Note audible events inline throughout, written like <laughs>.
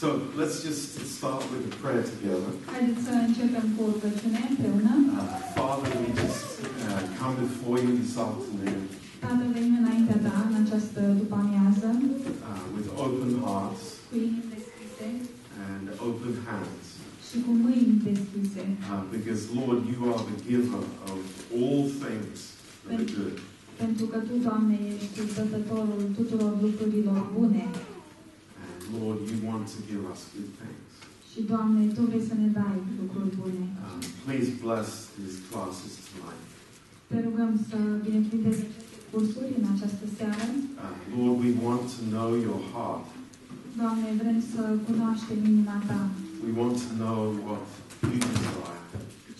So let's just start with a prayer together. Haideți să începem cu rugăciune împreună. Uh, Father, we just uh, come before you this afternoon Tată, venim înaintea ta în această după-amiază uh, with open hearts cu inimi deschise and open hands. și cu mâini deschise. Uh, because, Lord, you are the giver of all things that are good. Pentru că Tu, Doamne, ești dătătorul tuturor lucrurilor bune. And, Lord, you want to give us good things. Și, Doamne, Tu vrei să ne dai lucruri bune. Um, please bless these classes tonight. Te rugăm să binecuvintezi aceste cursuri în această seară. Uh, Lord, we want to know your heart. Doamne, vrem să cunoaștem inima Ta We want to know what you desire.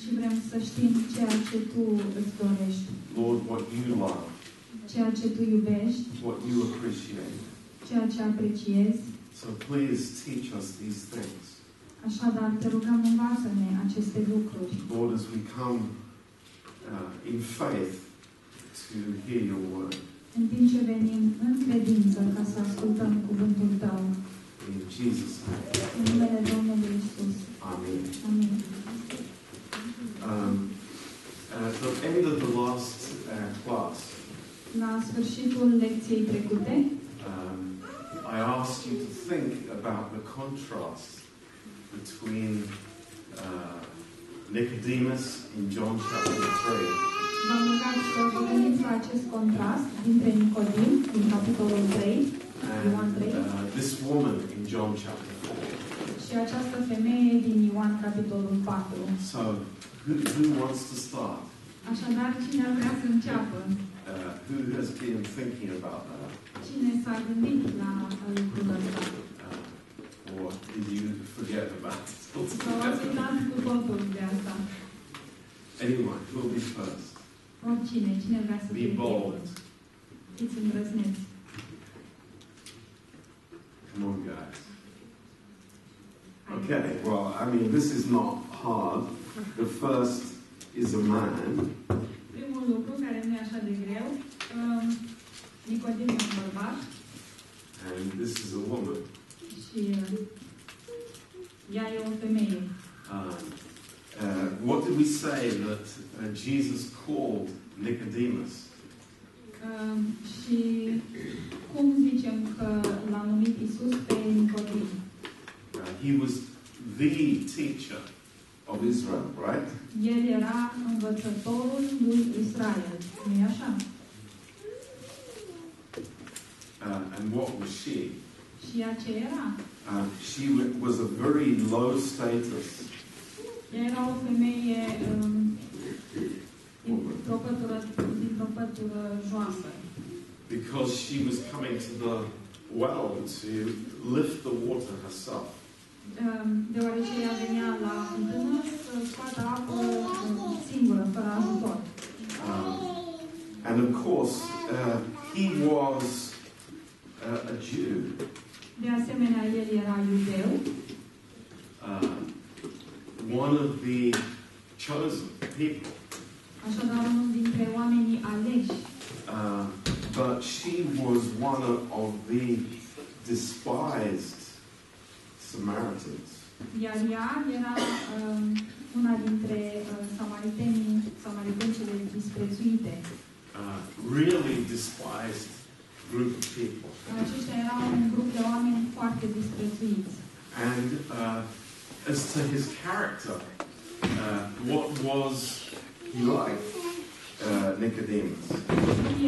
și vrem să știm ceea ce Tu îți dorești, Lord, what you love, ceea ce Tu iubești, what you appreciate. ceea ce apreciezi. So please teach us these things. Așadar, te rugăm, învață-ne aceste lucruri. Lord, as we come uh, in faith to hear your word. În timp ce venim în credință ca să ascultăm cuvântul Tău. In Jesus' name. În numele Domnului Isus. Amen. Amin. Um, at the end of the last uh, class, La sfârșitul lecției trecute, um, I asked you to think about the contrast between uh, Nicodemus in John chapter 3 v-am rugat să vă gândiți la acest contrast dintre Nicodim, din capitolul 3, Ioan and uh, this woman in John chapter 4. și această femeie din Ioan, capitolul 4. So, who, who wants to start? Așadar, cine ar vrea să înceapă? Uh, who has been thinking about that? Cine s-a gândit la lucrul ăsta? Uh, or did you forget about it Sau ați uitat cu totul de asta? Anyone, who'll be first? Oricine, cine vrea să Be bold. Fiți îndrăzneți. Come on, guys. Okay, well, I mean, this is not hard. The first is a man, Primul lucru, care nu e așa de greu, um, Nicodim e un bărbat and this is a woman. și uh, ea e o femeie. Um, uh, what did we say that uh, Jesus called Nicodemus? Um, și cum zicem că l-a numit Isus pe Nicodim? Uh, he was the teacher of Israel, right? El era învățătorul lui Israel, nu e așa? Uh, and what was she? Și ea ce era? Uh, she was a very low status Ea era o femeie um, dintr-o joasă. because she was coming to the well to lift the water herself. Um, deoarece ea venea la fântână să scoată apă um, singură, fără ajutor. Um, and of course, uh, he was uh, a Jew. De asemenea, el era iudeu, uh, one of the chosen people. așadar unul dintre oamenii aleși. Uh, but she was one of the despised Samaritans. Iar ea era um, una dintre uh, samaritenii, samaritencele disprețuite. Uh, really despised group of people. Aceștia erau un grup de oameni foarte disprețuiți. And uh, as to his character, uh, what was he like, uh, Nicodemus?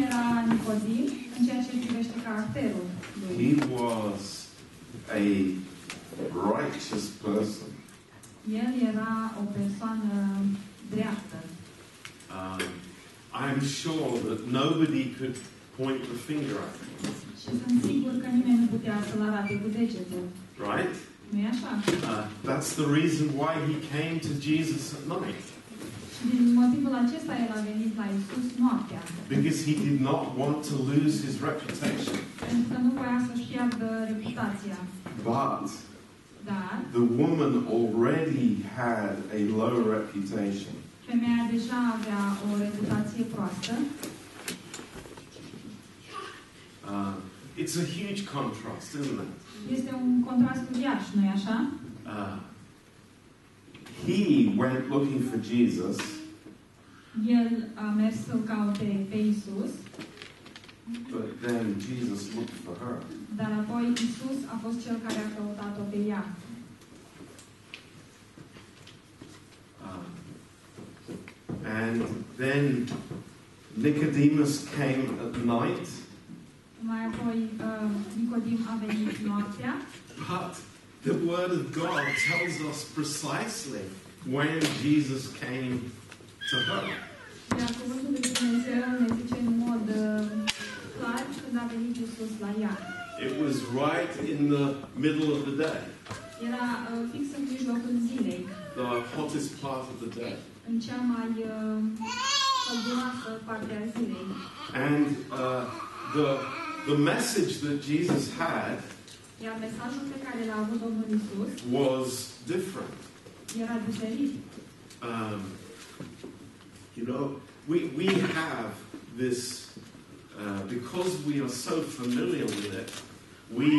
Era Nicodim în ceea ce privește caracterul lui? He was a righteous person. El era o persoană dreaptă. Um, I'm sure that nobody could point the finger at him, Și sunt sigur că nimeni nu putea să-l arate cu degetul. right? nu așa? Uh, that's the reason why he came to Jesus at night, din motivul acesta el a venit la Isus noaptea. because he did not want to lose his reputation. Pentru că nu voia să-și piardă reputația. But Dar the woman already had a low reputation. femeia deja avea o reputație proastă. Uh, it's a huge contrast, isn't it? Este un contrast uriaș, nu-i așa? Uh, he went looking for Jesus, El a mers să-L caute pe Isus, but then Jesus looked for her. dar apoi Isus a fost cel care a căutat-o pe ea. Uh, and then Nicodemus came at night, Mai apoi uh, Nicodim a venit noaptea, but the Word of God tells us precisely when Jesus came to her. iar cuvântul lui Dumnezeu ne zice în mod clar când a venit Isus la ea. It was right in the middle of the day, Era uh, fix în mijlocul zilei, the hottest part of the day. în cea mai călduroasă parte a zilei. And uh, the, the message that Jesus had Iar mesajul pe care l-a avut Domnul Isus was different. era diferit. Um, you know, we, we have this, uh, because we are so familiar with it, we,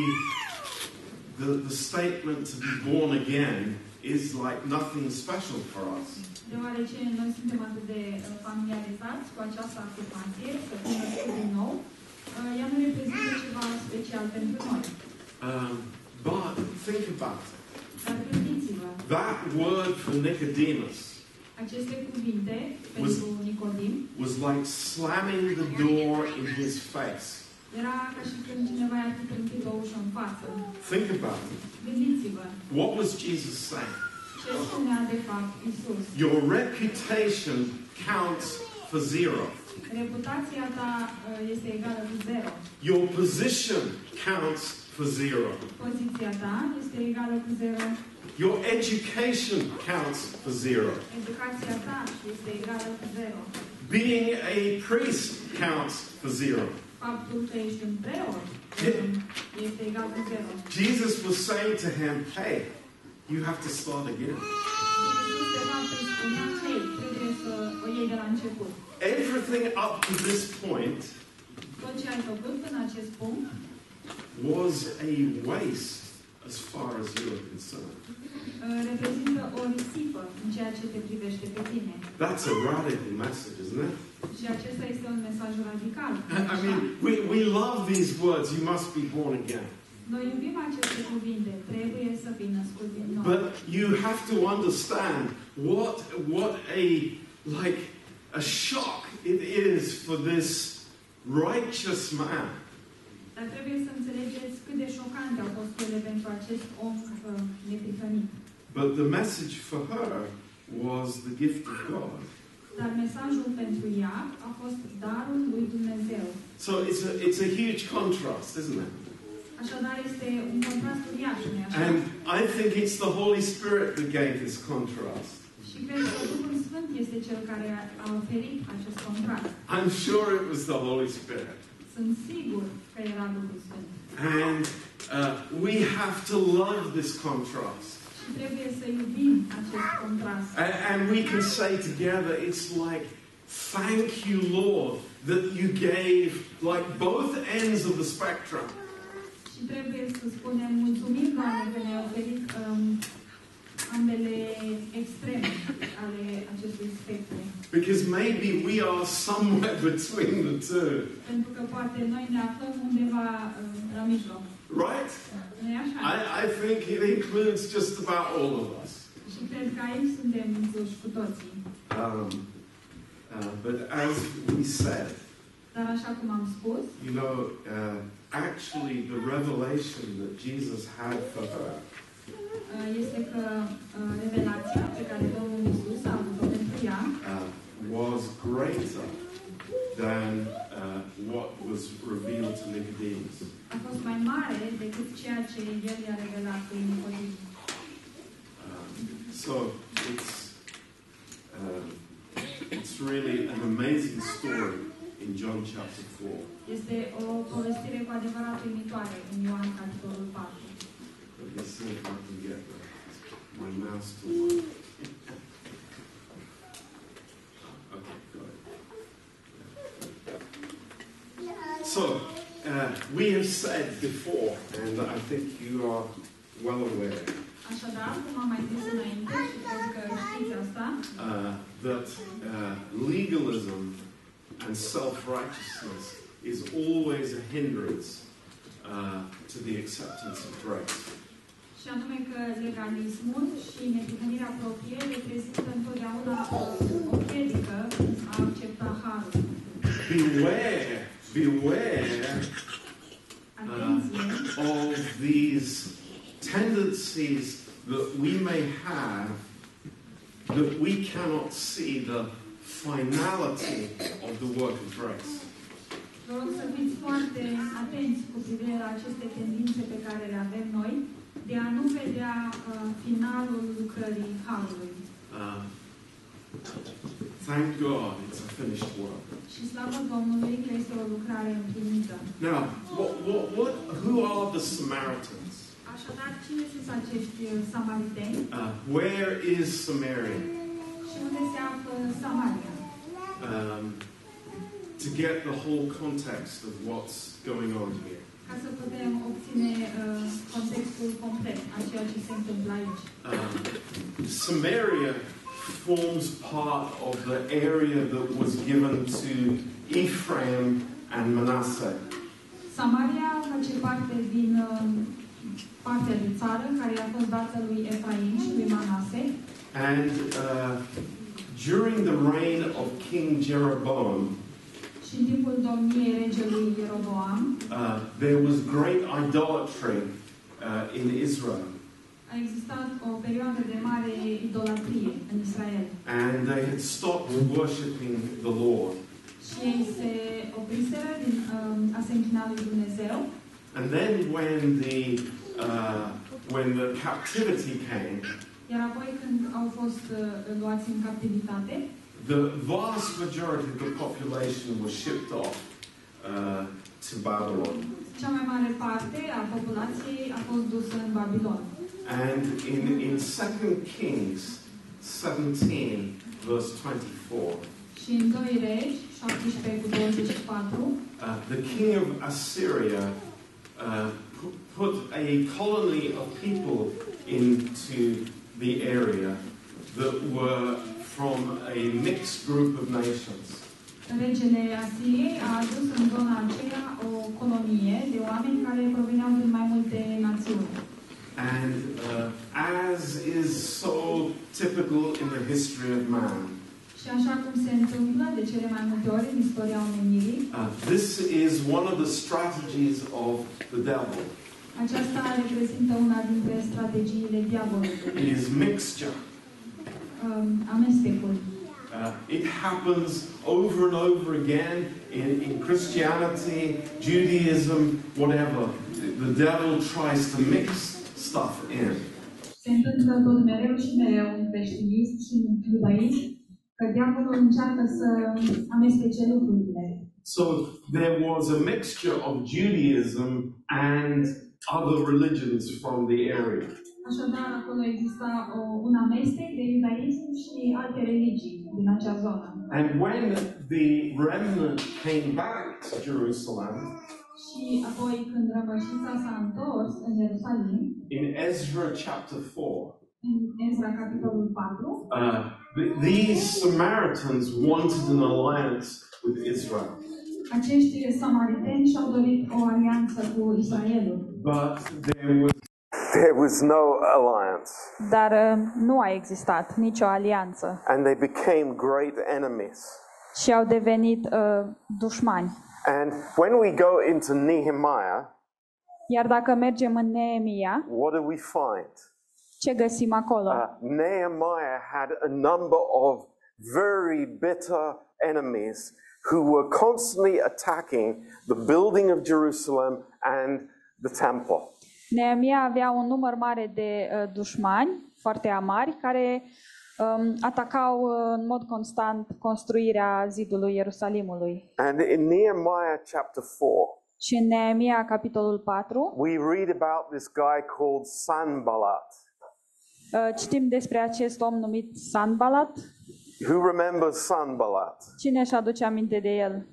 the, the statement to be born again is like nothing special for us. Deoarece noi suntem atât de uh, familiarizați cu această afirmație, să fim născuți din nou, ea nu reprezintă ceva special pentru noi. Um, but think about it. Dar gândiți-vă, That word for Nicodemus aceste cuvinte pentru Nicodim was like slamming the door in his face. era ca și când cineva i-ar fi închis o ușă în față. Think about it. Gândiți-vă, What was Jesus saying? ce spunea de fapt Isus. Your reputation counts for zero. Reputația ta uh, este egală cu zero. Your position counts for zero. Poziția ta este egală cu zero. Your education counts for zero. Educația ta este egală cu zero. Being a priest counts for zero. Faptul că ești un preot um, este egal cu zero. Jesus was saying to him, Hey, you have to start again. Iisus de fapt îi spunea, hei, trebuie să o iei de la început. Everything up to this point Tot ce ai făcut până acest punct was a waste as far as you are concerned. uh, reprezintă o risipă în ceea ce te privește pe tine. That's a radical message, isn't it? Și acesta este un mesaj radical. I mean, we, we love these words, you must be born again. Noi iubim aceste cuvinte. Trebuie să fii născut din nou. But you have to understand what what a like a shock it is for this righteous man Dar trebuie să înțelegeți cât de șocante au fost ele pentru acest om uh, neprihănit. But the message for her was the gift of God. Dar mesajul pentru ea a fost darul lui Dumnezeu. So it's a it's a huge contrast, isn't it? Așadar este un contrast uriaș, nu așa? And I think it's the Holy Spirit that gave this contrast. Și cred că Duhul Sfânt este cel care a, a oferit acest contrast. I'm sure it was the Holy Spirit. Sunt sigur că era Duhul Sfânt. And uh, we have to love this contrast. Și trebuie să iubim acest contrast. And, and we can say together, it's like, thank you, Lord, that you gave like both ends of the spectrum. Și trebuie să spunem mulțumim, Doamne, că ne-ai oferit um, ambele extreme ale acestui spectru. Because maybe we are somewhere <laughs> between the two, Pentru că poate noi ne aflăm undeva la mijloc. right? I, I think it includes just about all of us. Și cred că aici suntem incluși cu toții. Um, uh, but as we said, Dar așa cum am spus, you know, uh, actually the revelation that Jesus had for her este că uh, revelația pe care Domnul Isus a avut-o pentru ea uh, was greater than uh, what was revealed to Nicodemus. a fost mai mare decât ceea ce El i-a revelat lui Nicodim. So it's um, it's really an amazing story in John chapter four. Este o povestire cu adevărat uimitoare în Ioan capitolul 4. Let me see if I can get the, my mouse to work. Okay, got it. So, uh, we have said before, and I think you are well aware, uh, that uh, legalism and self-righteousness is always a hindrance uh, to the acceptance of grace. Și anume că legalismul și neprihănirea proprie reprezintă întotdeauna o piedică a accepta harul. Beware, beware Atenție! of these tendencies that we may have that we cannot see the finality of the work of grace. Vă rog să fiți foarte atenți cu privire la aceste tendințe pe care le avem noi, de a nu vedea uh, finalul lucrării Harului. Uh, thank God it's a finished work. Și slavă Domnului că este o lucrare împlinită. Now, what, what, what, who are the Samaritans? Așadar, cine sunt acești uh, samariteni Uh, where is Samaria? și unde se află Samaria? Um, to get the whole context of what's going on here. Ca să putem obține uh, contextul complet a ceea ce se întâmplă aici. Um, Samaria forms part of the area that was given to Ephraim and Manasseh. Samaria face parte din uh, partea din țară care a fost dată lui Efraim și lui Manase And uh, during the reign of King Jeroboam, și în timpul domniei regelui Ieroboam uh, there was great idolatry uh, in Israel. a existat o perioadă de mare idolatrie în Israel And they had stopped worshipping the Lord. și ei se opriseră din um, a se închina lui Dumnezeu And then when the, uh, when the captivity came, iar apoi când au fost uh, luați în captivitate the vast majority of the population was shipped off uh, to Babylon. cea mai mare parte a populației a fost dusă în Babilon. And in, in 2 Kings 17, verse 24, Și în 2 regi, 17 cu 24, uh, the king of Assyria uh, pu- put a colony of people into the area that were from a mixed group of nations. regele Asiriei a adus în zona aceea o colonie de oameni care proveneau din mai multe națiuni. And uh, as is so typical in the history of man, Și așa cum se întâmplă de cele mai multe ori în istoria omenirii, uh, this is one of the strategies of the devil. aceasta reprezintă una dintre strategiile diavolului, It is mixture. Um, amestecul. Uh, it happens over and over again in, in Christianity, Judaism, whatever. The devil tries to mix stuff in. Se întâmplă tot mereu și mereu în creștinism și în iudaism, că diavolul încearcă să amestece lucrurile. So there was a mixture of Judaism and other religions from the area. Așadar, acolo exista o, un amestec de iudaism și alte religii din acea zonă. And when the remnant came back to Jerusalem Și apoi, când rămășița s-a întors în Ierusalim, in Ezra chapter 4, în Ezra capitolul 4, uh, th- these Samaritans wanted an alliance with Israel. acești samariteni și-au dorit o alianță cu Israelul. But there was there was no alliance, Dar uh, nu a existat nicio alianță and they became great enemies. și au devenit uh, dușmani. And when we go into Nehemiah, Iar dacă mergem în Neemia, what do we find? ce găsim acolo? Uh, Nehemiah had a number of very bitter enemies who were constantly attacking the building of Jerusalem and the temple. Neemia avea un număr mare de uh, dușmani, foarte amari, care um, atacau uh, în mod constant construirea zidului Ierusalimului. And in Nehemiah chapter 4, Și în Neemia, capitolul 4, we read about this guy called Sanballat. uh, citim despre acest om numit Sanbalat. Who remembers Sanballat? Cine își aduce aminte de el?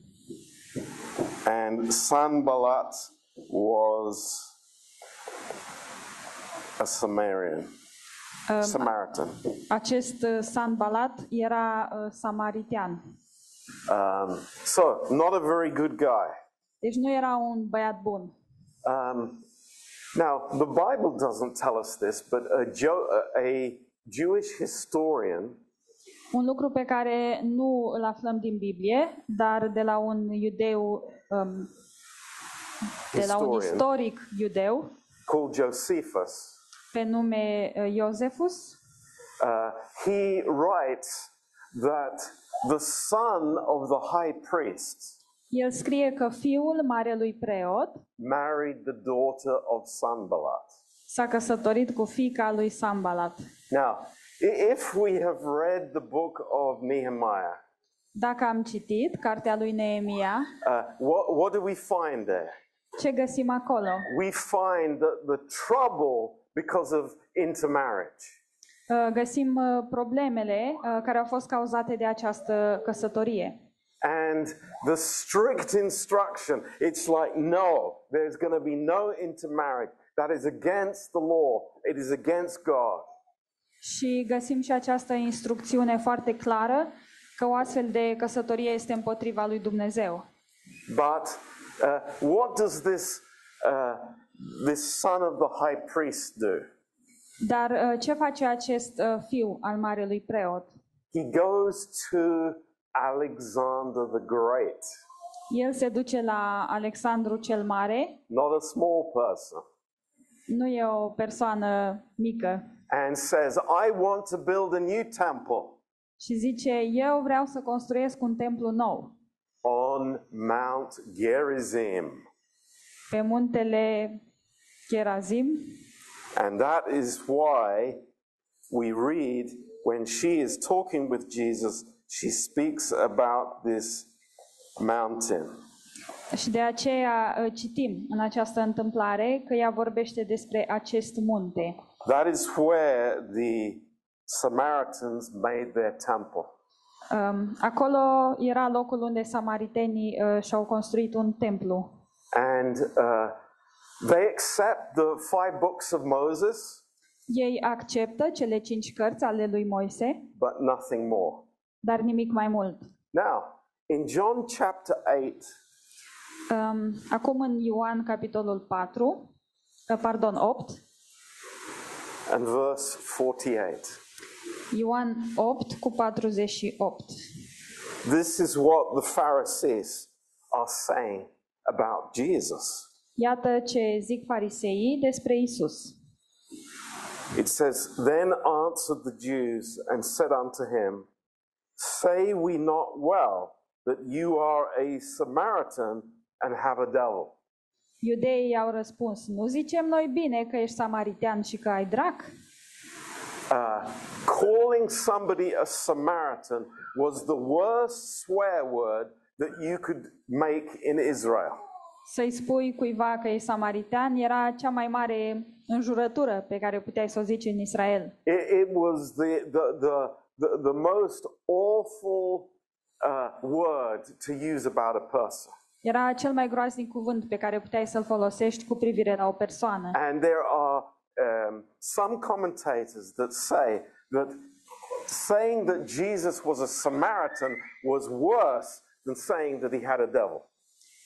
And Sanballat was a Samaritan. Samaritan. Acest uh, Sanbalat era uh, samaritean. Um, so, not a very good guy. Deci nu era un băiat bun. Um, now, the Bible doesn't tell us this, but a, Jo- a Jewish historian Un lucru pe care nu îl aflăm din Biblie, dar de la un iudeu, um, de la un Historian. istoric iudeu, called Josephus, pe nume uh, Iosefus, uh, he writes that the son of the high priest el scrie că fiul marelui preot married the daughter of Sanballat. s-a căsătorit cu fiica lui Sambalat. Now, i- if we have read the book of Nehemiah, Dacă am citit cartea lui Neemia, uh, what, what do we find there? ce găsim acolo? We find that the trouble because of intermarriage. Uh, Găsim uh, problemele uh, care au fost cauzate de această căsătorie. And the strict instruction, it's like, no, there's going to be no intermarriage. That is against the law, it is against God. Și găsim și această instrucțiune foarte clară că o astfel de căsătorie este împotriva lui Dumnezeu. But uh, what does this, uh, this son of the high priest do? Dar uh, ce face acest uh, fiu al marelui preot? He goes to Alexander the Great, El se duce la Alexandru cel Mare, not a small person, nu e o persoană mică, and says, I want to build a new temple și zice, eu vreau să construiesc un templu nou on Mount Gerizim. pe muntele Cherazim And that is why we read when she is talking with Jesus, she speaks about this mountain. și de aceea uh, citim în această întâmplare că ea vorbește despre acest munte. That is where the Samaritans made their temple. Um, Acolo era locul unde samaritenii uh, și-au construit un templu. And uh, they accept the five books of Moses, Ei acceptă cele cinci cărți ale lui Moise, but nothing more. dar nimic mai mult. Now, in John chapter 8, Um, Acum în Ioan capitolul 4, uh, pardon, 8, and verse 48, Ioan 8 cu 48. this is what the Pharisees are saying about Jesus. Iată ce zic fariseii despre Isus. It says, Then answered the Jews and said unto him, Say we not well that you are a Samaritan and have a devil? Iudeii au răspuns, nu zicem noi bine că ești samaritean și că ai drac? Uh, calling somebody a Samaritan was the worst swear word that you could make in Israel. Să-i spui cuiva că e samaritean era cea mai mare înjurătură pe care puteai să o zici în Israel. It, it was the, the, the, the, the most awful uh, word to use about a person. Era cel mai groaznic cuvânt pe care puteai să-l folosești cu privire la o persoană. And there are um, some commentators that say that saying that Jesus was a Samaritan was worse than saying that he had a devil.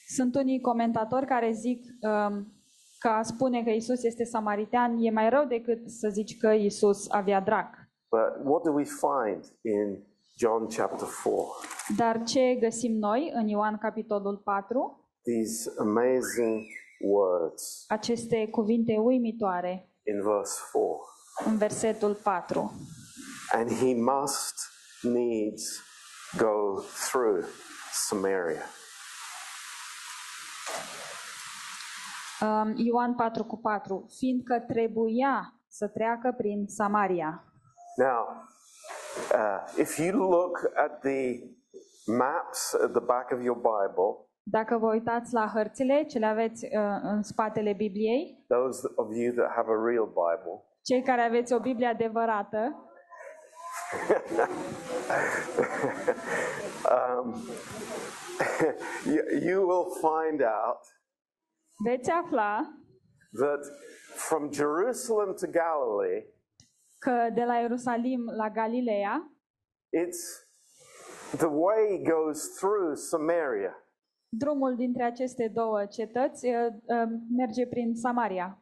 Sunt unii comentatori care zic um, că a spune că Isus este samaritean e mai rău decât să zici că Isus avea drac. But what do we find in John chapter 4? Dar ce găsim noi în Ioan capitolul 4? These amazing words Aceste cuvinte uimitoare in verse 4. în versetul 4. And he must needs go through Samaria. Ioan 4 cu 4. Fiindcă trebuia să treacă prin Samaria. Now, uh, if you look at the maps at the back of your Bible, Dacă vă uitați la hărțile ce le aveți uh, în spatele Bibliei, those of you that have a real Bible, cei care aveți o Biblie adevărată, <laughs> <laughs> you, you will find out veți afla that from Jerusalem to Galilee, că de la Ierusalim la Galileea, it's the way goes through Samaria. drumul dintre aceste două cetăți uh, uh, merge prin Samaria.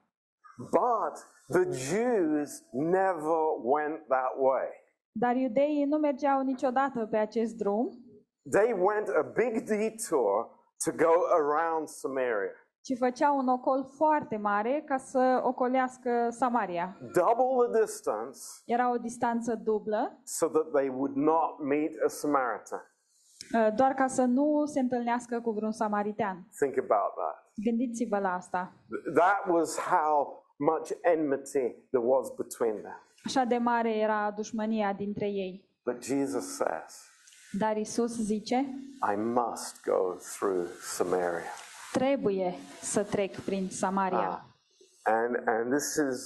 But the Jews never went that way. Dar iudeii nu mergeau niciodată pe acest drum, They went a big detour to go around Samaria, ci făceau un ocol foarte mare ca să ocolească Samaria. double the distance Era o distanță dublă, so that they would not meet a Samaritan. uh, doar ca să nu se întâlnească cu vreun samaritean. Think about that. Gândiți-vă la asta. That was how much enmity there was between them. Așa de mare era dușmănia dintre ei. But Jesus says, Dar Isus zice, I must go through Samaria. Trebuie să trec prin Samaria. Ah. And and this is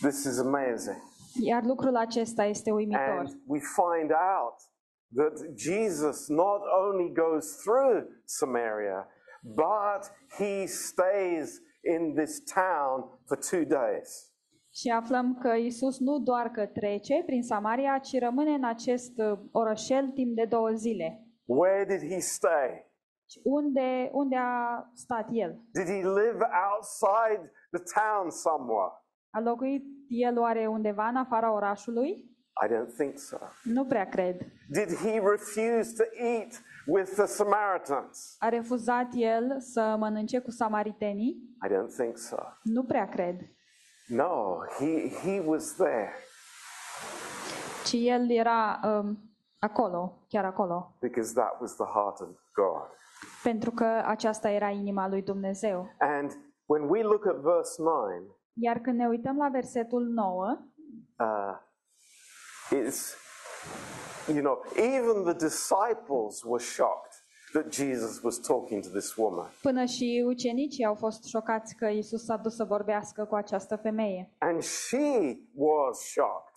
this is amazing. Iar lucrul acesta este uimitor. And we find out that Jesus not only goes through Samaria, but he stays in this town for two days. Și aflăm că Isus nu doar că trece prin Samaria, ci rămâne în acest uh, orășel timp de două zile. Where did he stay? Și Unde, unde a stat el? Did he live outside the town somewhere? A locuit el oare undeva în afara orașului? I don't think so. Nu prea cred. Did he refuse to eat with the Samaritans? A refuzat el să mănânce cu samaritenii? I don't think so. Nu prea cred. No, he, he was there Ci el era um, acolo, chiar acolo, because that was the heart of God. Pentru că aceasta era inima lui Dumnezeu. And when we look at verse 9, Iar când ne uităm la versetul 9, uh, it's, you know, even the disciples were shocked that Jesus was talking to this woman. până și ucenicii au fost șocați că Isus s-a dus să vorbească cu această femeie. And she was shocked.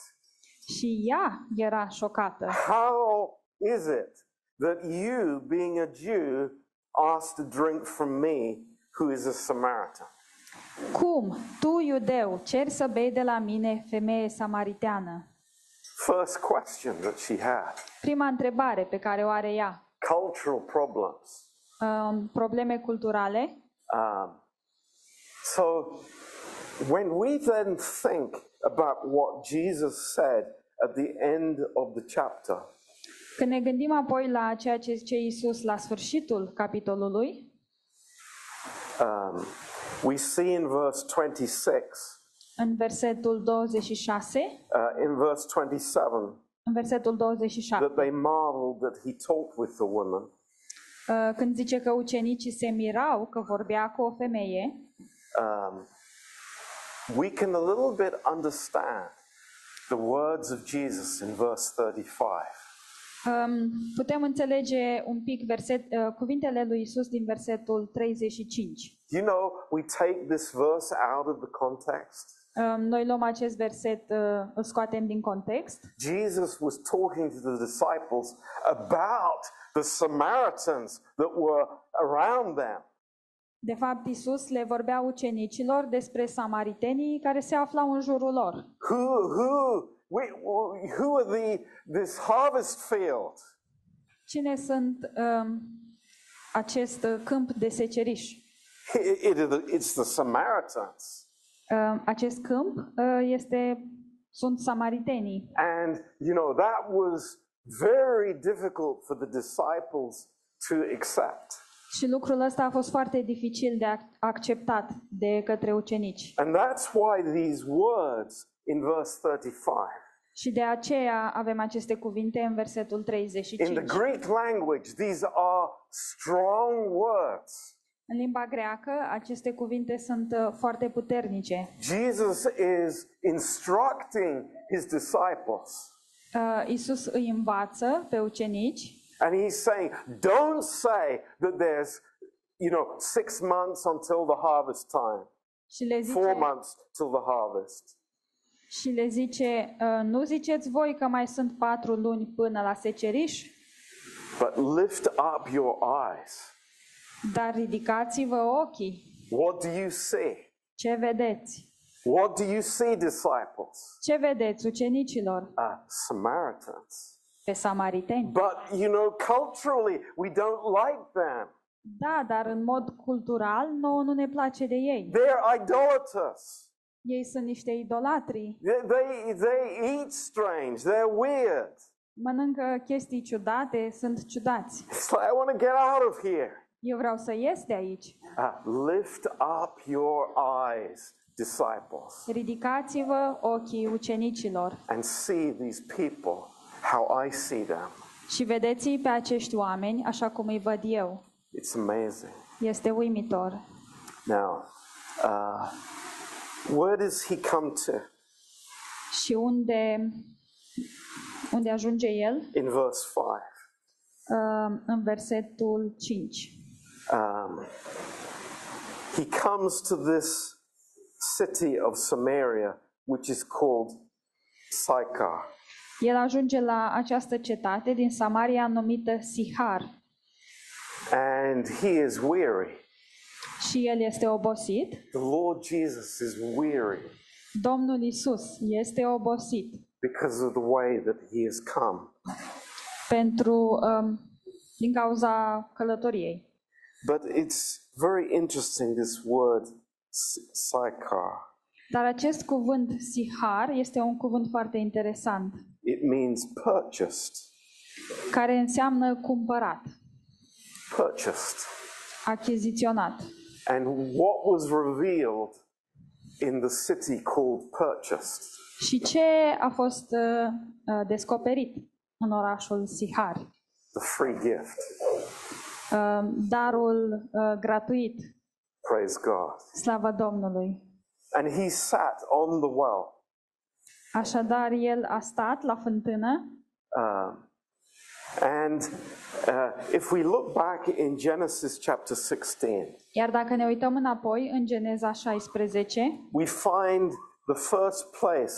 Și ea era șocată. How is it that you, being a Jew, asked to drink from me, who is a Samaritan? Cum, tu, iudeu, ceri să bei de la mine, femeie samariteană? First question that she had Prima întrebare pe care o are ea. cultural problems. Um, probleme culturale. Um, so, when we then think about what Jesus said at the end of the chapter, Când ne gândim apoi la ceea ce zice Isus la sfârșitul capitolului, um, we see in verse 26, în versetul 26, uh, in verse 27, în versetul 27, that they marveled that he talked with the woman. uh, când zice că ucenicii se mirau că vorbea cu o femeie, um, we can a little bit understand the words of Jesus in verse 35. Um, putem înțelege un pic verset, uh, cuvintele lui Isus din versetul 35. You know, we take this verse out of the context. Um, noi luăm acest verset, uh, îl scoatem din context. Jesus was talking to the disciples about the Samaritans that were around them. De fapt, Isus le vorbea ucenicilor despre samaritenii care se aflau în jurul lor. Who, who, we, who are the, this harvest field? Cine sunt um, acest uh, câmp de seceriș? It, it, it's the Samaritans. Uh, acest câmp uh, este, sunt samaritenii. And, you know, that was very difficult for the disciples to accept. Și lucrul ăsta a fost foarte dificil de ac- acceptat de către ucenici. And that's why these words in verse 35, Și de aceea avem aceste cuvinte în versetul in the 35. Greek language, these are strong words. În limba greacă, aceste cuvinte sunt uh, foarte puternice. Jesus is instructing his disciples. Uh, Isus îi învață pe ucenici And he's saying, don't say that there's, you know, six months until the harvest time, și le four zice, months till the harvest. Și le zice uh, nu ziceți voi că mai sunt patru luni până la seceriș, But lift up your eyes dar ridicați-vă ochii What do you see? Ce vedeți? What do you see, disciples? Ce vedeți, ucenicilor? Uh, Samaritans. Pe samariteni. But you know, culturally, we don't like them. Da, dar în mod cultural, nouă nu ne place de ei. They're idolaters. Ei sunt niște idolatri, They, they, they eat strange. They're weird. mănâncă chestii ciudate, sunt ciudați. It's like, I want to get out of here. Eu vreau să ies de aici. Uh, lift up your eyes, disciples, Ridicați-vă ochii ucenicilor and see these people how I see them. și vedeți pe acești oameni așa cum îi văd eu. It's amazing. Este uimitor. Now, uh, where does he come to? Și unde, unde ajunge el? In verse 5. Uh, În versetul 5. Um, he comes to this city of Samaria, which is called Sychar. El ajunge la această cetate din Samaria numită Sihar And he is weary. Și el este obosit. The Lord Jesus is weary Domnul Isus este obosit because of the way that he has come. pentru um, din cauza călătoriei. But it's very interesting, this word, s- Sychar. Dar acest cuvânt Sihar este un cuvânt foarte interesant, It means purchased. care înseamnă cumpărat, Purchased. achiziționat. And what was revealed in the city called Purchased? Și ce a fost uh, uh, descoperit în orașul Sihar? The free gift. Uh, darul uh, gratuit, Praise God. slavă Domnului. And he sat on the well. Așadar, el a stat la fântână Um, and uh, if we look back in Genesis chapter 16, Iar dacă ne uităm înapoi în Geneza 16, we find the first place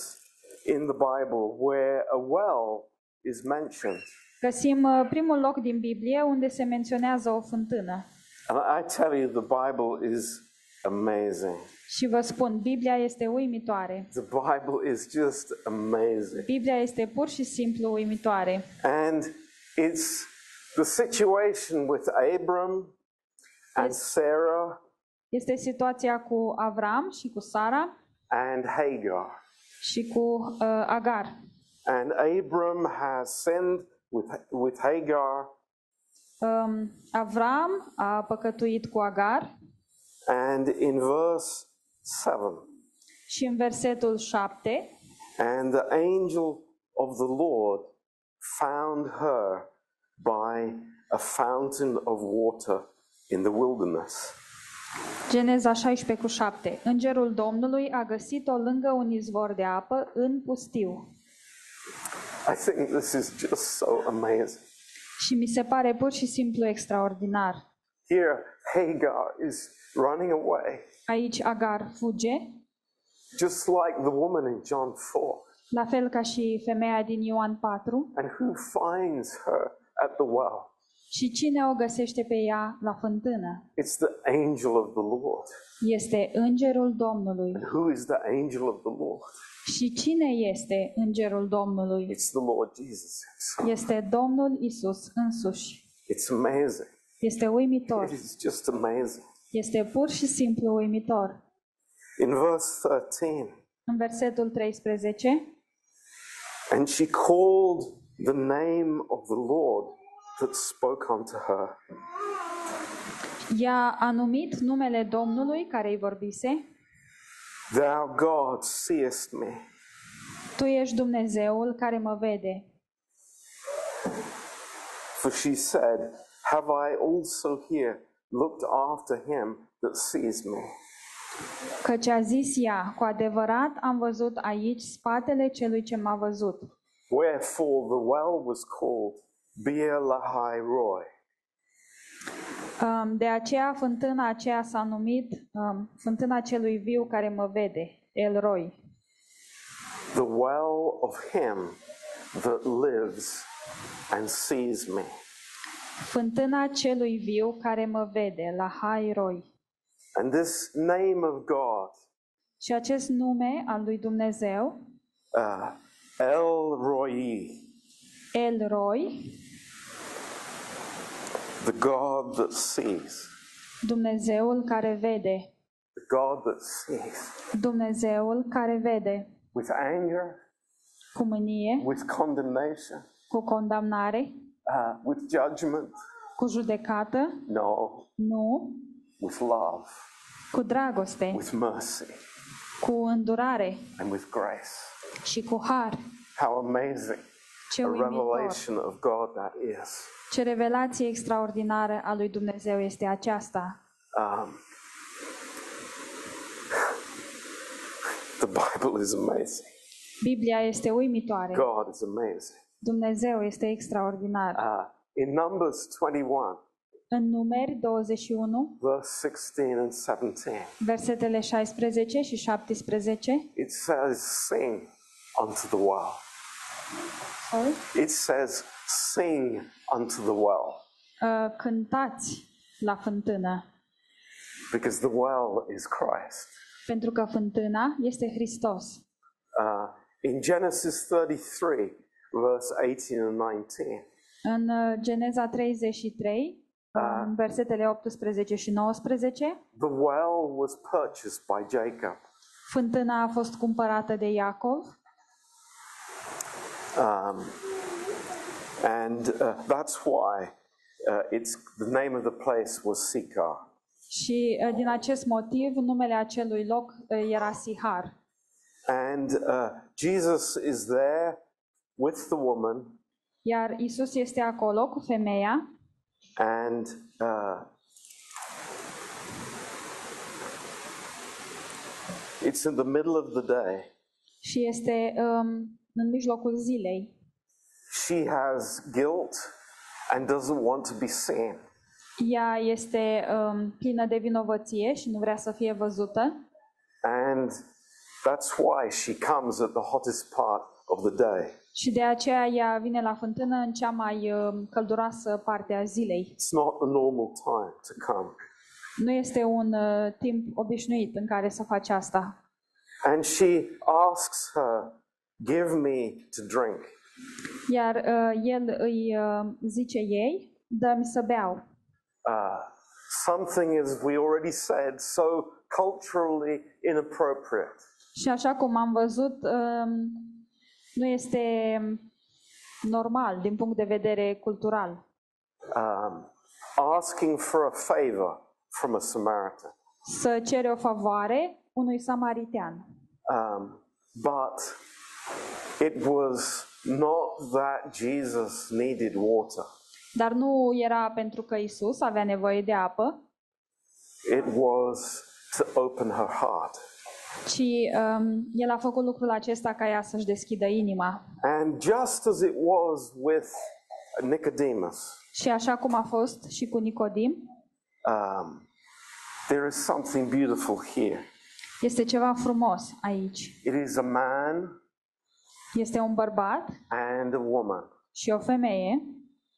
in the Bible where a well is mentioned. găsim uh, primul loc din Biblie unde se menționează o fântână. And I tell you, the Bible is amazing. Și vă spun, Biblia este uimitoare. The Bible is just amazing. Biblia este pur și simplu uimitoare. And it's the situation with Abram and Sarah Este situația cu Avram și cu Sara and Hagar. și cu uh, Agar. And Abram has sinned with, with Hagar, Um, Avram a păcătuit cu Agar and in verse 7, și în versetul 7, and the angel of the Lord found her by a fountain of water in the wilderness. Geneza 16 cu 7. Îngerul Domnului a găsit-o lângă un izvor de apă în pustiu. I think this is just so amazing. Și mi se pare pur și simplu extraordinar. Here, Hagar is running away, Aici Agar fuge, just like the woman in John 4. La fel ca și femeia din Ioan 4. And who finds her at the well? Și cine o găsește pe ea la fântână? It's the angel of the Lord. Este îngerul Domnului. And who is the angel of the Lord? Și cine este îngerul Domnului? It's the Lord Jesus himself. Este Domnul Isus însuși. It's amazing. Este uimitor. It is just amazing. Este pur și simplu uimitor. In verse 13, În versetul 13, and she called the name of the Lord that spoke unto her. ea a numit numele Domnului care îi vorbise. Thou God seest me. Tu ești Dumnezeul care mă vede. For she said, Have I also here looked after him that sees me? Căci a zis ea, cu adevărat am văzut aici spatele celui ce m-a văzut. Wherefore the well was called Beer Lahai Roy. Um, De aceea fântâna aceea s-a numit um, fântâna celui viu care mă vede, El Roy. the well of him that lives and sees me. Fântâna celui viu care mă vede, la Hai Roy. And this name of God, Și acest nume al lui Dumnezeu, uh, El Roi, El Roy, the God that sees, Dumnezeul care vede, the God that sees, Dumnezeul care vede. With anger, cu mânie, with condemnation, cu condamnare, uh, with judgment. cu judecată, No, nu, with love, cu dragoste, with mercy, cu îndurare and with grace. și cu har. How amazing Ce a uimitor! revelation of God that is. Ce revelație extraordinară a lui Dumnezeu este aceasta. Um, the Bible is amazing. Biblia este uimitoare. God is amazing. Dumnezeu este extraordinar. Uh, in Numbers 21, În numeri 21, verse 16 and 17, versetele 16 și 17, it says, Sing unto the well. sorry, It says, Sing unto the well, uh, cântați la fântână, because the well is Christ. pentru că fântâna este Hristos. Uh, in Genesis 33, verse 18 and 19, În uh, Geneza 33, în versetele 18 și 19, the well was purchased by Jacob. fântâna a fost cumpărată de Iacov Um, and uh, that's why uh, it's the name of the place was Sychar. și uh, din acest motiv numele acelui loc uh, era Sihar. And uh, Jesus is there with the woman, Iar Isus este acolo cu femeia and uh, it's in the middle of the day. și este um, în mijlocul zilei. She has guilt and doesn't want to be seen. Ea este um, plină de vinovăție și nu vrea să fie văzută And that's why she comes at the hottest part of the day. și de aceea ea vine la fântână în cea mai um, călduroasă parte a zilei. It's not the normal time to come. Nu este un uh, timp obișnuit în care să faci asta. And she asks her, Give me to drink. Iar uh, el îi uh, zice ei, dă-mi să beau. Uh, something, as we already said, so culturally inappropriate. Și așa cum am văzut, um, nu este normal din punct de vedere cultural. Um, asking for a favor from a Samaritan. Să cere o favoare unui samaritean. Um, but it was not that Jesus needed water, Dar nu era pentru că Isus avea nevoie de apă, it was to open her heart. Ci um, el a făcut lucrul acesta ca ea să-și deschidă inima. And just as it was with Nicodemus, Și așa cum a fost și cu Nicodim, um, there is something beautiful here. este ceva frumos aici. It is a man Este un bărbat and a woman și o femeie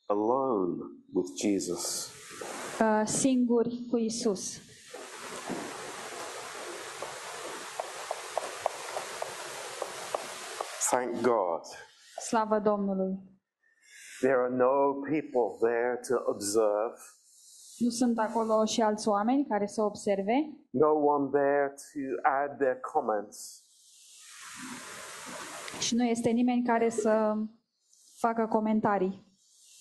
alone with Jesus. uh, singuri cu Isus. Thank God. Slavă Domnului! There are no people there to observe, Nu sunt acolo și alți oameni care să observe, no one there to add their comments. și nu este nimeni care să facă comentarii,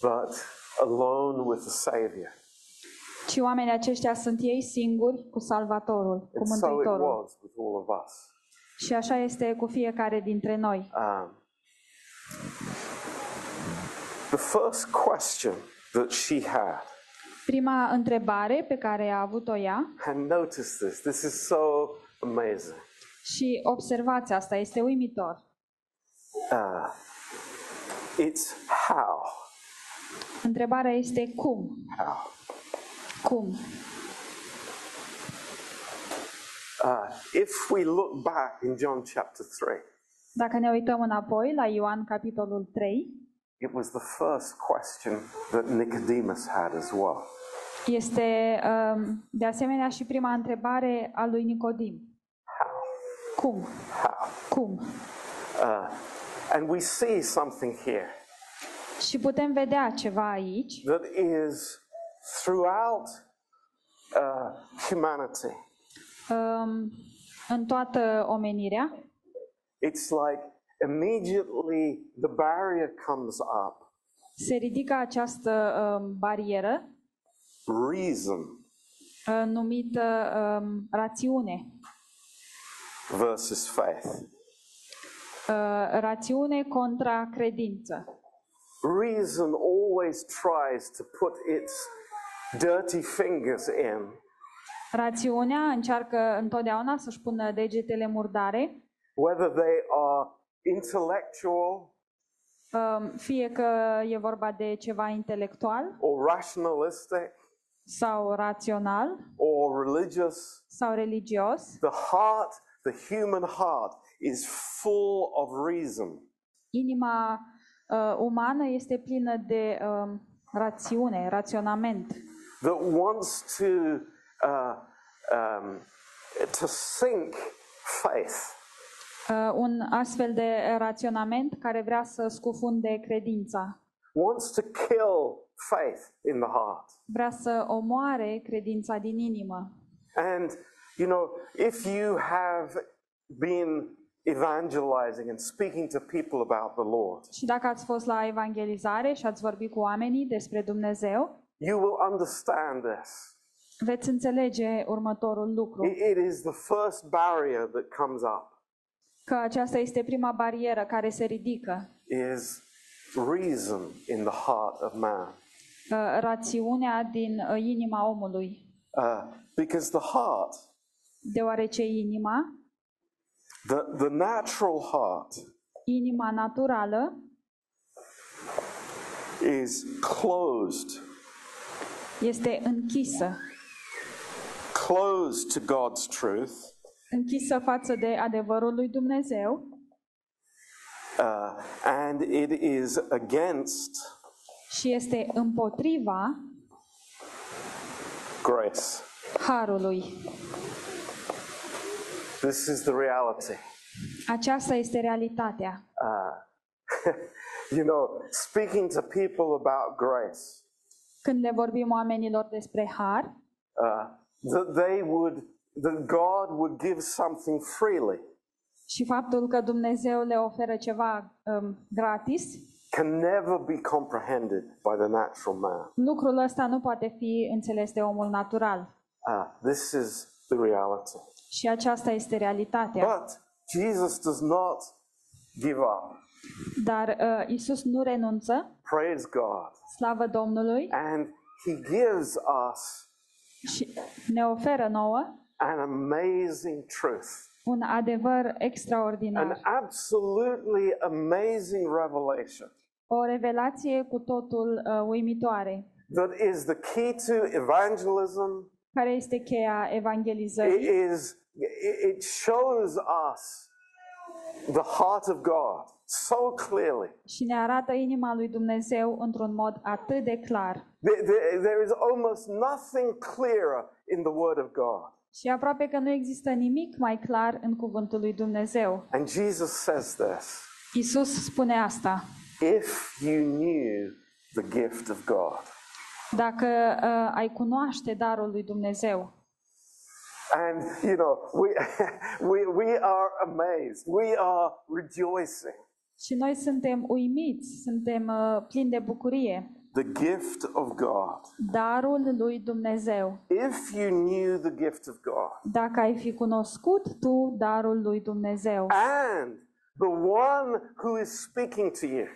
but alone with the Savior. ci oamenii aceștia sunt ei singuri cu Salvatorul, cu And so it Mântuitorul. was with all of us. Și așa este cu fiecare dintre noi. Um, the first question that she had, Prima întrebare pe care a avut-o ea, and notice this, this is so amazing. și observați asta, este uimitor. Uh, it's how. Întrebarea este cum? How. Cum? Uh, if we look back in John chapter 3, Dacă ne uităm înapoi la Ioan capitolul 3, it was the first question that Nicodemus had as well. Este um, de asemenea și prima întrebare a lui Nicodim. Cum? How? Cum? Uh, and we see something here Și putem vedea ceva aici that is throughout uh, humanity. Um, în toată omenirea. It's like immediately the barrier comes up Se ridică această um, barieră reason uh, numită um, rațiune. versus faith. Uh, rațiune contra credință. Reason always tries to put its dirty fingers in Rațiunea încearcă întotdeauna să-și pună degetele murdare, whether they are intellectual um, fie că e vorba de ceva intelectual or rationalistic sau rațional or religious. sau religios. The heart, the human heart, is full of reason. Inima uh, umană este plină de um, rațiune, raționament, that wants to uh, um, to sink faith. Uh, un astfel de raționament care vrea să scufunde credința, wants to kill faith in the heart. vrea să omoare credința din inimă. And you know, if you have been evangelizing and speaking to people about the Lord, Și dacă ați fost la evangelizare și ați vorbit cu oamenii despre Dumnezeu, you will understand this. Veți înțelege următorul lucru, It- it is the first barrier that comes up. Că aceasta este prima barieră care se ridică, is reason in the heart of man. uh, rațiunea din uh, inima omului, Uh, because the heart, deoarece inima, the, the natural heart, inima naturală, is closed, este închisă, closed to God's truth, închisă față de adevărul lui Dumnezeu uh, and it is against și este împotriva grace. harului. This is the reality. Aceasta este realitatea. <laughs> you know, speaking to people about grace, Când le vorbim oamenilor despre har, uh, that they would, that God would give something freely și faptul că Dumnezeu le oferă ceva um, gratis, can never be comprehended by the natural man. lucrul ăsta nu poate fi înțeles de omul natural. Uh, this is the reality. Și aceasta este realitatea. But Jesus does not give up. Dar uh, Isus nu renunță, Praise God. slavă Domnului, And he gives us și ne oferă nouă an amazing truth, un adevăr an extraordinar, absolutely amazing revelation o revelație cu totul uh, uimitoare, that is the key to evangelism. care este cheia It evangelizării. is it shows us the heart of God so clearly. și ne arată inima lui Dumnezeu într-un mod atât de clar. There, there- there is almost nothing clearer in the Word of God. Și aproape că nu există nimic mai clar în cuvântul lui Dumnezeu. And Jesus says this Isus spune asta. if you knew the gift of God. Dacă uh, ai cunoaște darul lui Dumnezeu. And, you know, we, <laughs> we, we are amazed, we are rejoicing. Și noi suntem uimiți, suntem uh, plini de bucurie. The gift of God. Darul lui Dumnezeu. If you knew the gift of God Dacă ai fi cunoscut tu darul lui Dumnezeu. and the one who is speaking to you,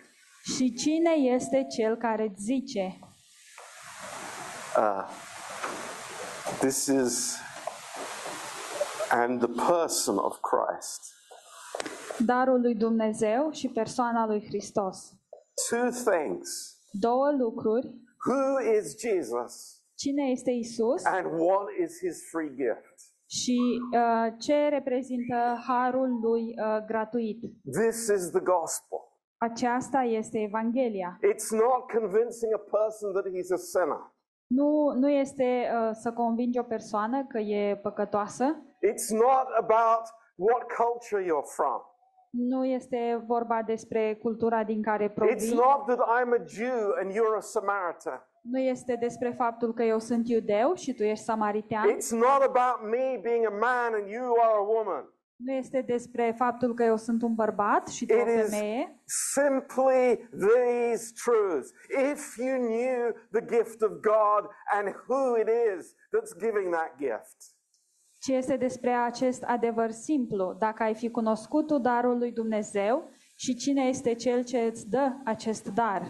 Și cine este cel care îți zice? this is, and the person of Christ. Darul lui Dumnezeu și persoana lui Hristos. Two things. Două lucruri. Who is Jesus Cine este Isus and what is his free gift? și uh, ce reprezintă harul lui uh, gratuit. This is the gospel. Aceasta este Evanghelia. It's not convincing a person that he's a sinner. Nu, nu este uh, să convingi o persoană că e păcătoasă, It's not about what culture you're from. Nu este vorba despre cultura din care It's provii, not that I'm a Jew and you're a Samaritan. nu este despre faptul că eu sunt iudeu și tu ești samaritean, It's not about me being a man and you are a woman. nu este despre faptul că eu sunt un bărbat și tu o It is femeie, simply these truths. If you knew the gift of God and who it is that's giving that gift, ci este despre acest adevăr simplu, dacă ai fi cunoscut tu darul lui Dumnezeu și cine este cel ce îți dă acest dar.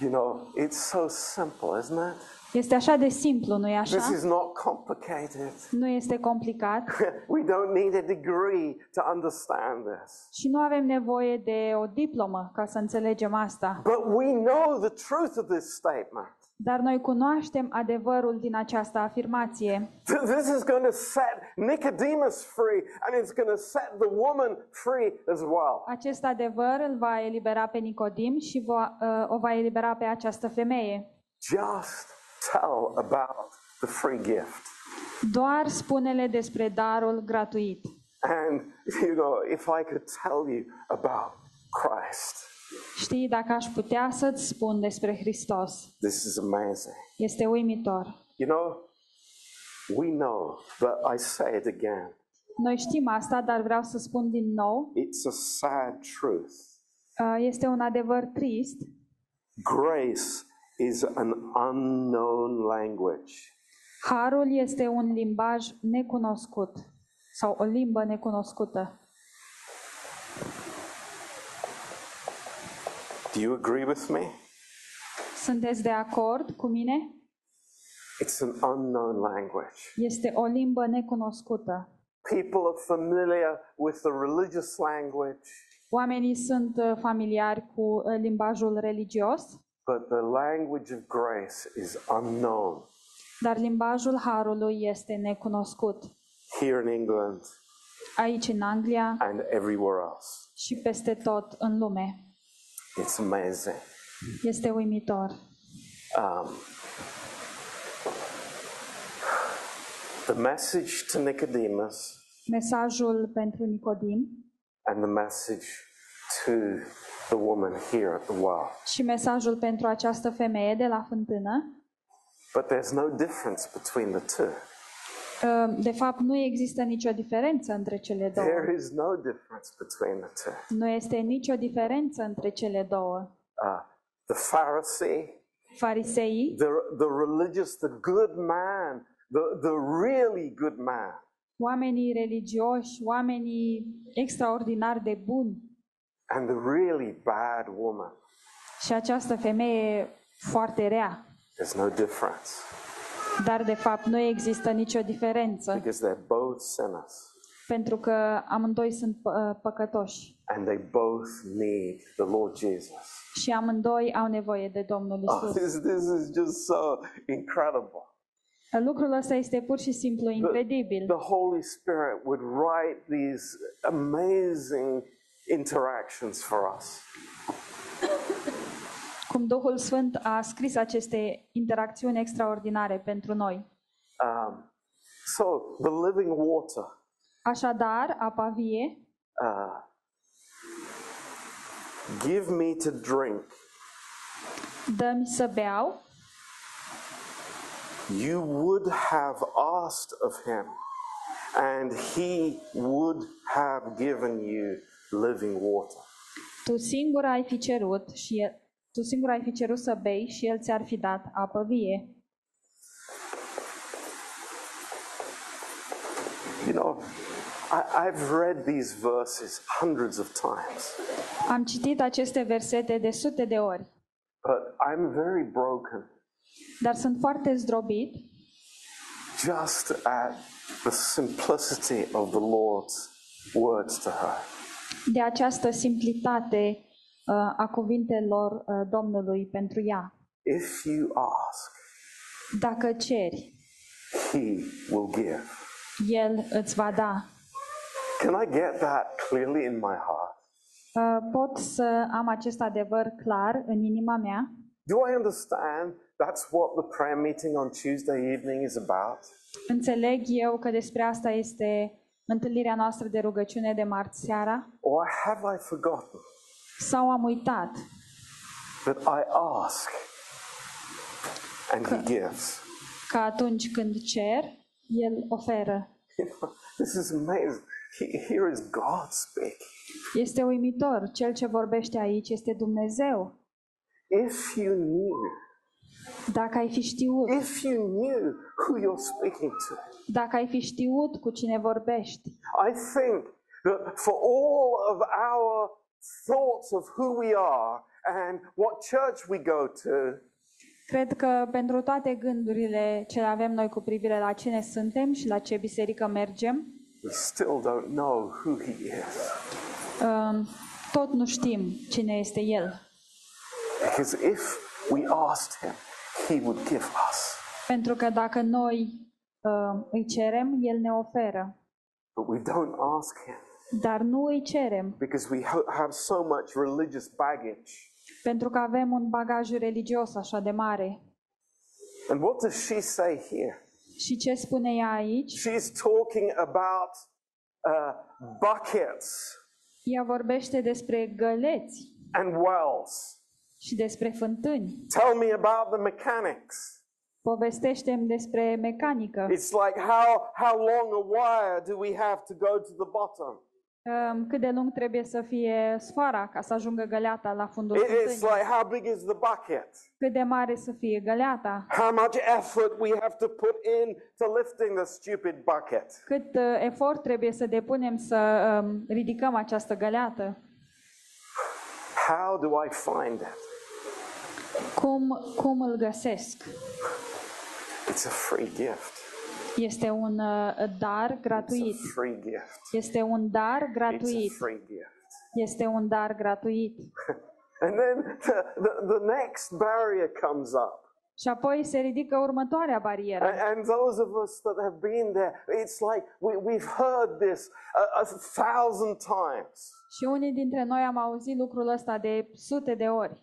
you know, it's so simple, isn't it? Este așa de simplu, nu-i This așa? is not complicated. Nu este complicat <laughs> we don't need a degree to understand this. și nu avem nevoie de o diplomă ca să înțelegem asta. But we know the truth of this statement. Dar noi cunoaștem adevărul din această afirmație. Th- This is going to set Nicodemus free and it's going to set the woman free as well. Acest adevăr îl va elibera pe Nicodim și va, uh, o va elibera pe această femeie. Just tell about the free gift. Doar spune-le despre darul gratuit. And, you know, if I could tell you about Christ, Știi, dacă aș putea să-ți spun despre Hristos, this is amazing. este uimitor. You know, we know, but I say it again. Noi știm asta, dar vreau să spun din nou, It's a sad truth. uh, este un adevăr trist. Grace is an unknown language. Harul este un limbaj necunoscut sau o limbă necunoscută. Do you agree with me? Sunteți de acord cu mine? It's an unknown language. Este o limbă necunoscută. People are familiar with the religious language, Oamenii sunt uh, familiari cu uh, limbajul religios, but the language of grace is unknown dar limbajul harului este necunoscut. here in England Aici în Anglia and everywhere else. și peste tot în lume. It's amazing. Este uimitor. Um, the message to Nicodemus Mesajul pentru Nicodim and the message to the woman here at the well. și mesajul pentru această femeie de la fântână. But there's no difference between the two. Uh, De fapt, nu există nicio diferență între cele două. There is no difference between the two. Nu este nicio diferență între cele două. Uh, the Pharisee, Fariseii, the, the religious, the good man, the, the really good man, oamenii religioși, oamenii extraordinar de buni and the really bad woman. și această femeie foarte rea. There's no difference Dar de fapt nu există nicio diferență, because they're both sinners pentru că amândoi sunt pă- păcătoși and they both need the Lord Jesus. și amândoi au nevoie de Domnul Oh, Isus. this, this is just so incredible. Lucrul ăsta este pur și simplu incredibil. The Holy Spirit would write these amazing interactions for us. Cum Duhul Sfânt a scris aceste interacțiuni extraordinare pentru noi. Um, so, the living water. Așadar, apa vie, Uh, give me to drink. dă-mi să beau, You would have asked of him, and he would have given you living water. tu singur ai fi cerut și el, tu singur ai fi cerut să bei și el ți-ar fi dat apă vie. You know, I, I've read these verses hundreds of times, Am citit aceste versete de sute de ori, but I'm very broken dar sunt foarte zdrobit just at the simplicity of the Lord's words to her. de această simplitate uh, a cuvintelor uh, Domnului pentru ea. If you ask, Dacă ceri, he will give. el îți va da. Can I get that clearly in my heart? Uh, pot să am acest adevăr clar în inima mea? Do I understand that's what the prayer meeting on Tuesday evening is about? Înțeleg eu că despre asta este întâlnirea noastră de rugăciune de marți seara? Or have I forgotten Sau am uitat that I ask and He gives? că atunci când cer, El oferă? You know, this is amazing. He- Here is God speaking. Este uimitor. Cel ce vorbește aici este Dumnezeu. If you knew, Dacă ai fi știut, if you knew who you're speaking to, dacă ai fi știut cu cine vorbești, I think that for all of our thoughts of who we are and what church we go to, cred că pentru toate gândurile ce le avem noi cu privire la cine suntem și la ce biserică mergem, we still don't know who He is. um, tot nu știm cine este El. Because if we asked Him, He would give us. Pentru că dacă noi uh, îi cerem, El ne oferă. But we don't ask Him Dar nu îi cerem, because we ho- have so much religious baggage. pentru că avem un bagaj religios așa de mare. And what does she say here? Și ce spune ea aici? She's talking about uh, buckets Ea vorbește despre găleți and wells. și despre fântâni. Tell me about the mechanics. Povestește-mi despre mecanică. It's like how how long a wire do we have to go to the bottom? Um, Cât de lung trebuie să fie sfoara ca să ajungă găleata la fundul It- It's fântânii? like how big is the bucket? Cât de mare să fie găleata? How much effort we have to put in to lifting the stupid bucket? Cât uh, efort trebuie să depunem să um, ridicăm această găleată? How do I find it? Cum, cum îl găsesc? It's a free gift. Este un uh, dar It's gratuit. a free gift. Este un dar It's a gratuit. free gift. Este un dar gratuit. <laughs> And then the, the, the next barrier comes up. Și apoi se ridică următoarea barieră. And, and those of us that have been there, it's like we, we've heard this a, a thousand times. Și unii dintre noi am auzit lucrul ăsta de sute de ori.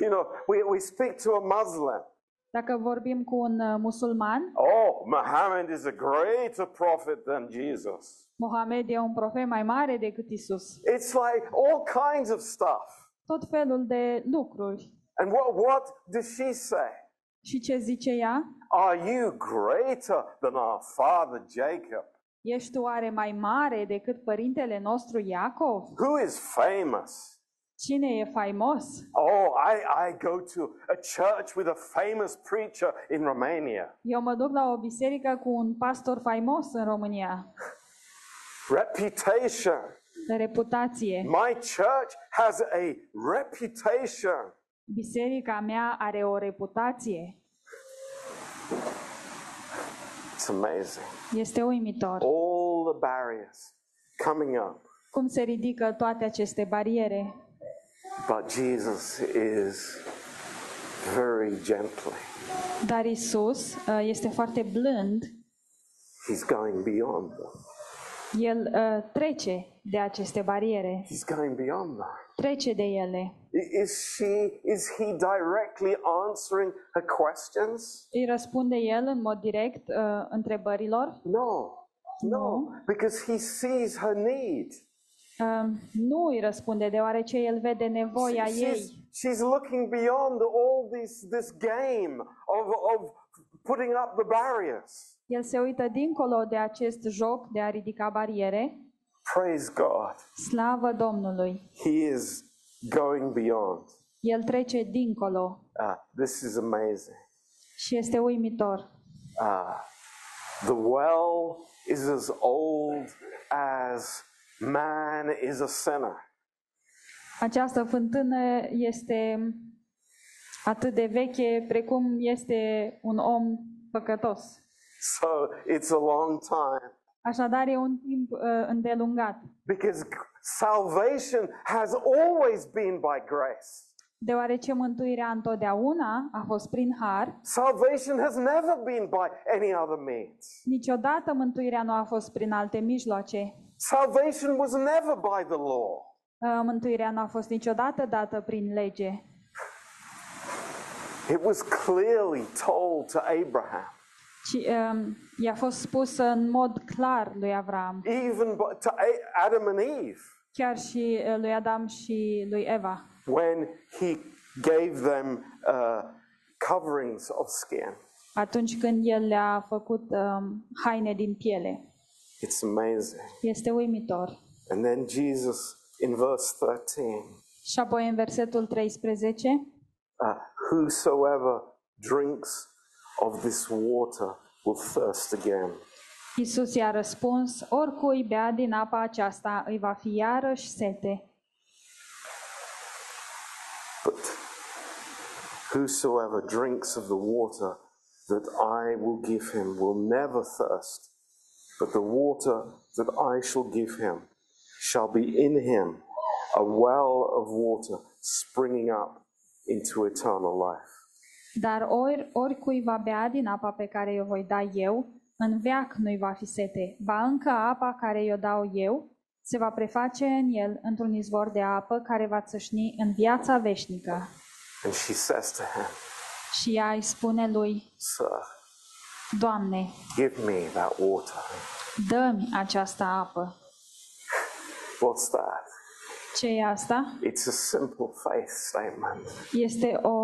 You know, we, we speak to a Muslim. Dacă vorbim cu un uh, musulman, Oh, Muhammad is a greater prophet than Jesus. Mohamed e un profet mai mare decât Isus. It's like all kinds of stuff. Tot felul de lucruri. And what, what does she say? Și ce zice ea? Are you greater than our father Jacob? Ești tu oare mai mare decât părintele nostru Iacov? Who is famous? Cine e faimos? Oh, I, I go to a church with a famous preacher in Romania. Eu mă duc la o biserică cu un pastor faimos în România. Reputation. Reputație. My church has a reputation. Biserica mea are o reputație. It's amazing. Este uimitor. All the barriers coming up. Cum se ridică toate aceste bariere. But Jesus is very gently. Dar Isus uh, este foarte blând. He's going beyond them. El uh, trece de aceste bariere. He's going beyond them. Trece de ele. I- Is she is he directly answering her questions? Îi răspunde el în mod direct uh, întrebărilor. No. No, because he sees her need. Uh, nu îi răspunde deoarece el vede nevoia She's, ei. she's looking beyond all this this game of, of putting up the barriers. El se uită dincolo de acest joc de a ridica bariere. Praise God. Slavă Domnului! He is going beyond. El trece dincolo Ah, this is amazing. și este uimitor. Ah, the well is as old as man is a sinner. Această fântână este atât de veche precum este un om păcătos. So it's a long time Așadar e un timp uh, îndelungat, because g- salvation has always been by grace. deoarece mântuirea întotdeauna a fost prin har, Salvation has never been by any other means. niciodată mântuirea nu a fost prin alte mijloace. Salvation was never by the law. Uh, Mântuirea nu a fost niciodată dată prin lege. It was clearly told to Abraham, Și um, i-a fost spus în mod clar lui Avram, even bu- to A- Adam and Eve, chiar și uh, lui Adam și lui Eva, when he gave them uh, coverings of skin. atunci când el le-a făcut um, haine din piele. It's amazing. Este uimitor. And then Jesus in verse 13, Și apoi în versetul 13, uh, whosoever drinks of this water will thirst again. Iisus i-a răspuns, oricui bea din apa aceasta îi va fi iarăși sete, But whosoever drinks of the water that I will give him will never thirst, but the water that I shall give him shall be in him a well of water springing up into eternal life. dar ori, oricui va bea din apa pe care o voi da eu, în veac nu-i va fi sete, ba încă apa care i-o dau eu, se va preface în el într-un izvor de apă care va țâșni în viața veșnică. And she says to him, Și ea îi spune lui, Sir, Doamne, give me that water. dă-mi această apă. What's that? Ce e asta? It's a simple faith statement. Este o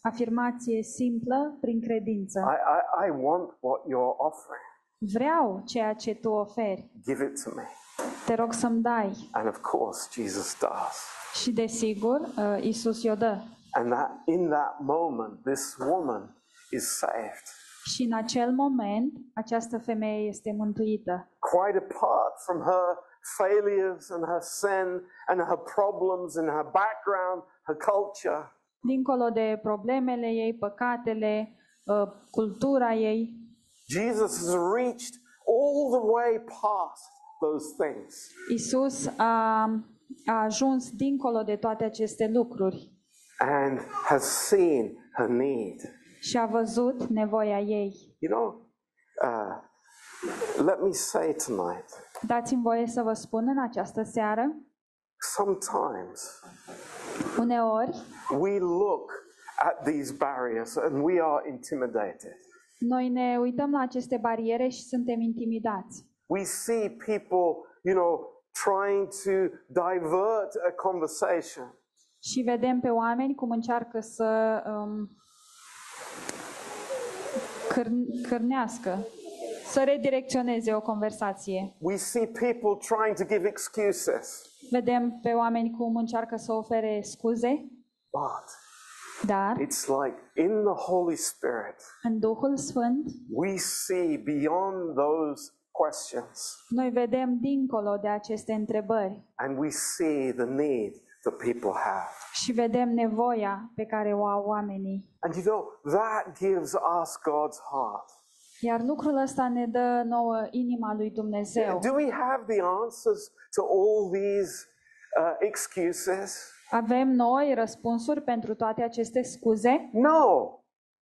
afirmație simplă prin credință. I, I, I want what you're offering. Vreau ceea ce tu oferi. Give it to me. Te rog să-mi dai. And of course, Jesus does. Și desigur, uh, Isus i-o dă. And that in that moment, this woman is saved. Și în acel moment, această femeie este mântuită. Quite apart from her failures and her sin and her problems and her background, her culture, Dincolo de problemele ei, păcatele, uh, cultura ei, Jesus has reached all the way past those things. Isus a, a ajuns dincolo de toate aceste lucruri and has seen her need. Și a văzut nevoia ei. You know, uh, let me say tonight Dați-mi voie să vă spun în această seară, sometimes uneori we look at these barriers and we are intimidated. noi ne uităm la aceste bariere și suntem intimidați. We see people, you know, trying to divert a conversation. Și vedem pe oameni cum încearcă să um, câr- cârnească, să redirecționeze o conversație. We see people trying to give excuses. Vedem pe oameni cum încearcă să ofere scuze, But dar it's like in the Holy Spirit, în Duhul Sfânt we see beyond those questions. noi vedem dincolo de aceste întrebări and we see the need that people have. și vedem nevoia pe care o au oamenii. And you know, that gives us God's heart. Iar lucrul ăsta ne dă nouă inima lui Dumnezeu. Do we have the answers to all these uh, excuses? Avem noi răspunsuri pentru toate aceste scuze? No,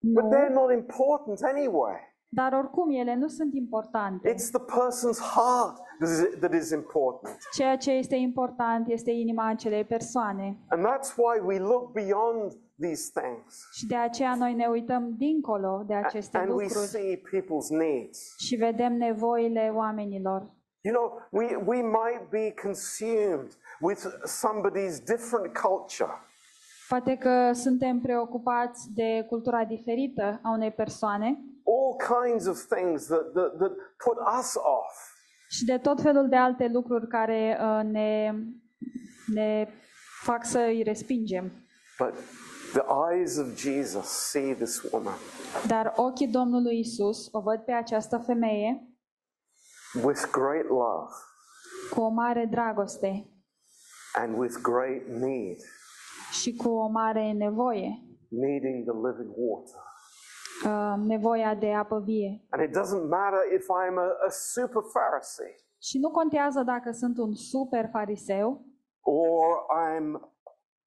but Nu, they're not important anyway. dar oricum ele nu sunt importante. It's the person's heart that is, that is important. Ceea ce este important este inima acelei persoane. And that's why we look beyond these things Și de aceea noi ne uităm dincolo de aceste and we lucruri see people's needs. și vedem nevoile oamenilor. You know, we, we might be consumed with somebody's different culture. Poate că suntem preocupați de cultura diferită a unei persoane all kinds of things that, that, that put us off. Și de tot felul de alte lucruri care uh, ne, ne fac să îi respingem. But the eyes of Jesus see this woman Dar ochii Domnului Isus o văd pe această femeie with great love cu o mare dragoste and with great need, și cu o mare nevoie, needing the living water. Uh, nevoia de apă vie. And it doesn't matter if I'm a, a super Pharisee Și nu contează dacă sunt un super fariseu or I'm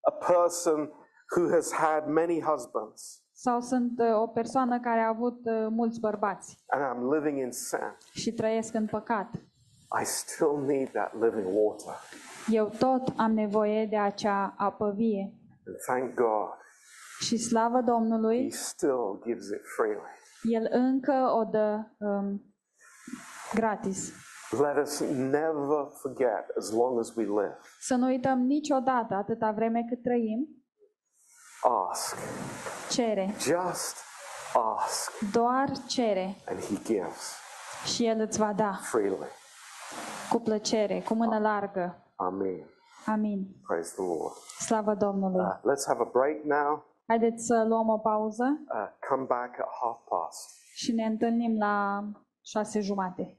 a person who has had many husbands sau sunt uh, o persoană care a avut uh, mulți bărbați and I'm living in sin. și trăiesc în păcat. I still need that living water. Eu tot am nevoie de acea apă vie. And thank God Și slavă He Domnului, still gives it freely. El încă o dă um, gratis. Let us never forget as long as we live. Să nu uităm niciodată, atâta vreme cât trăim, Ask. cere, Just ask. doar cere And He gives și El îți va da freely. cu plăcere, cu mână largă. Amen. Amin. Praise the Lord. Slavă Domnului. Uh, let's have a break now. Haideți să luăm o pauză Uh, come back at half past. și ne întâlnim la șase jumate.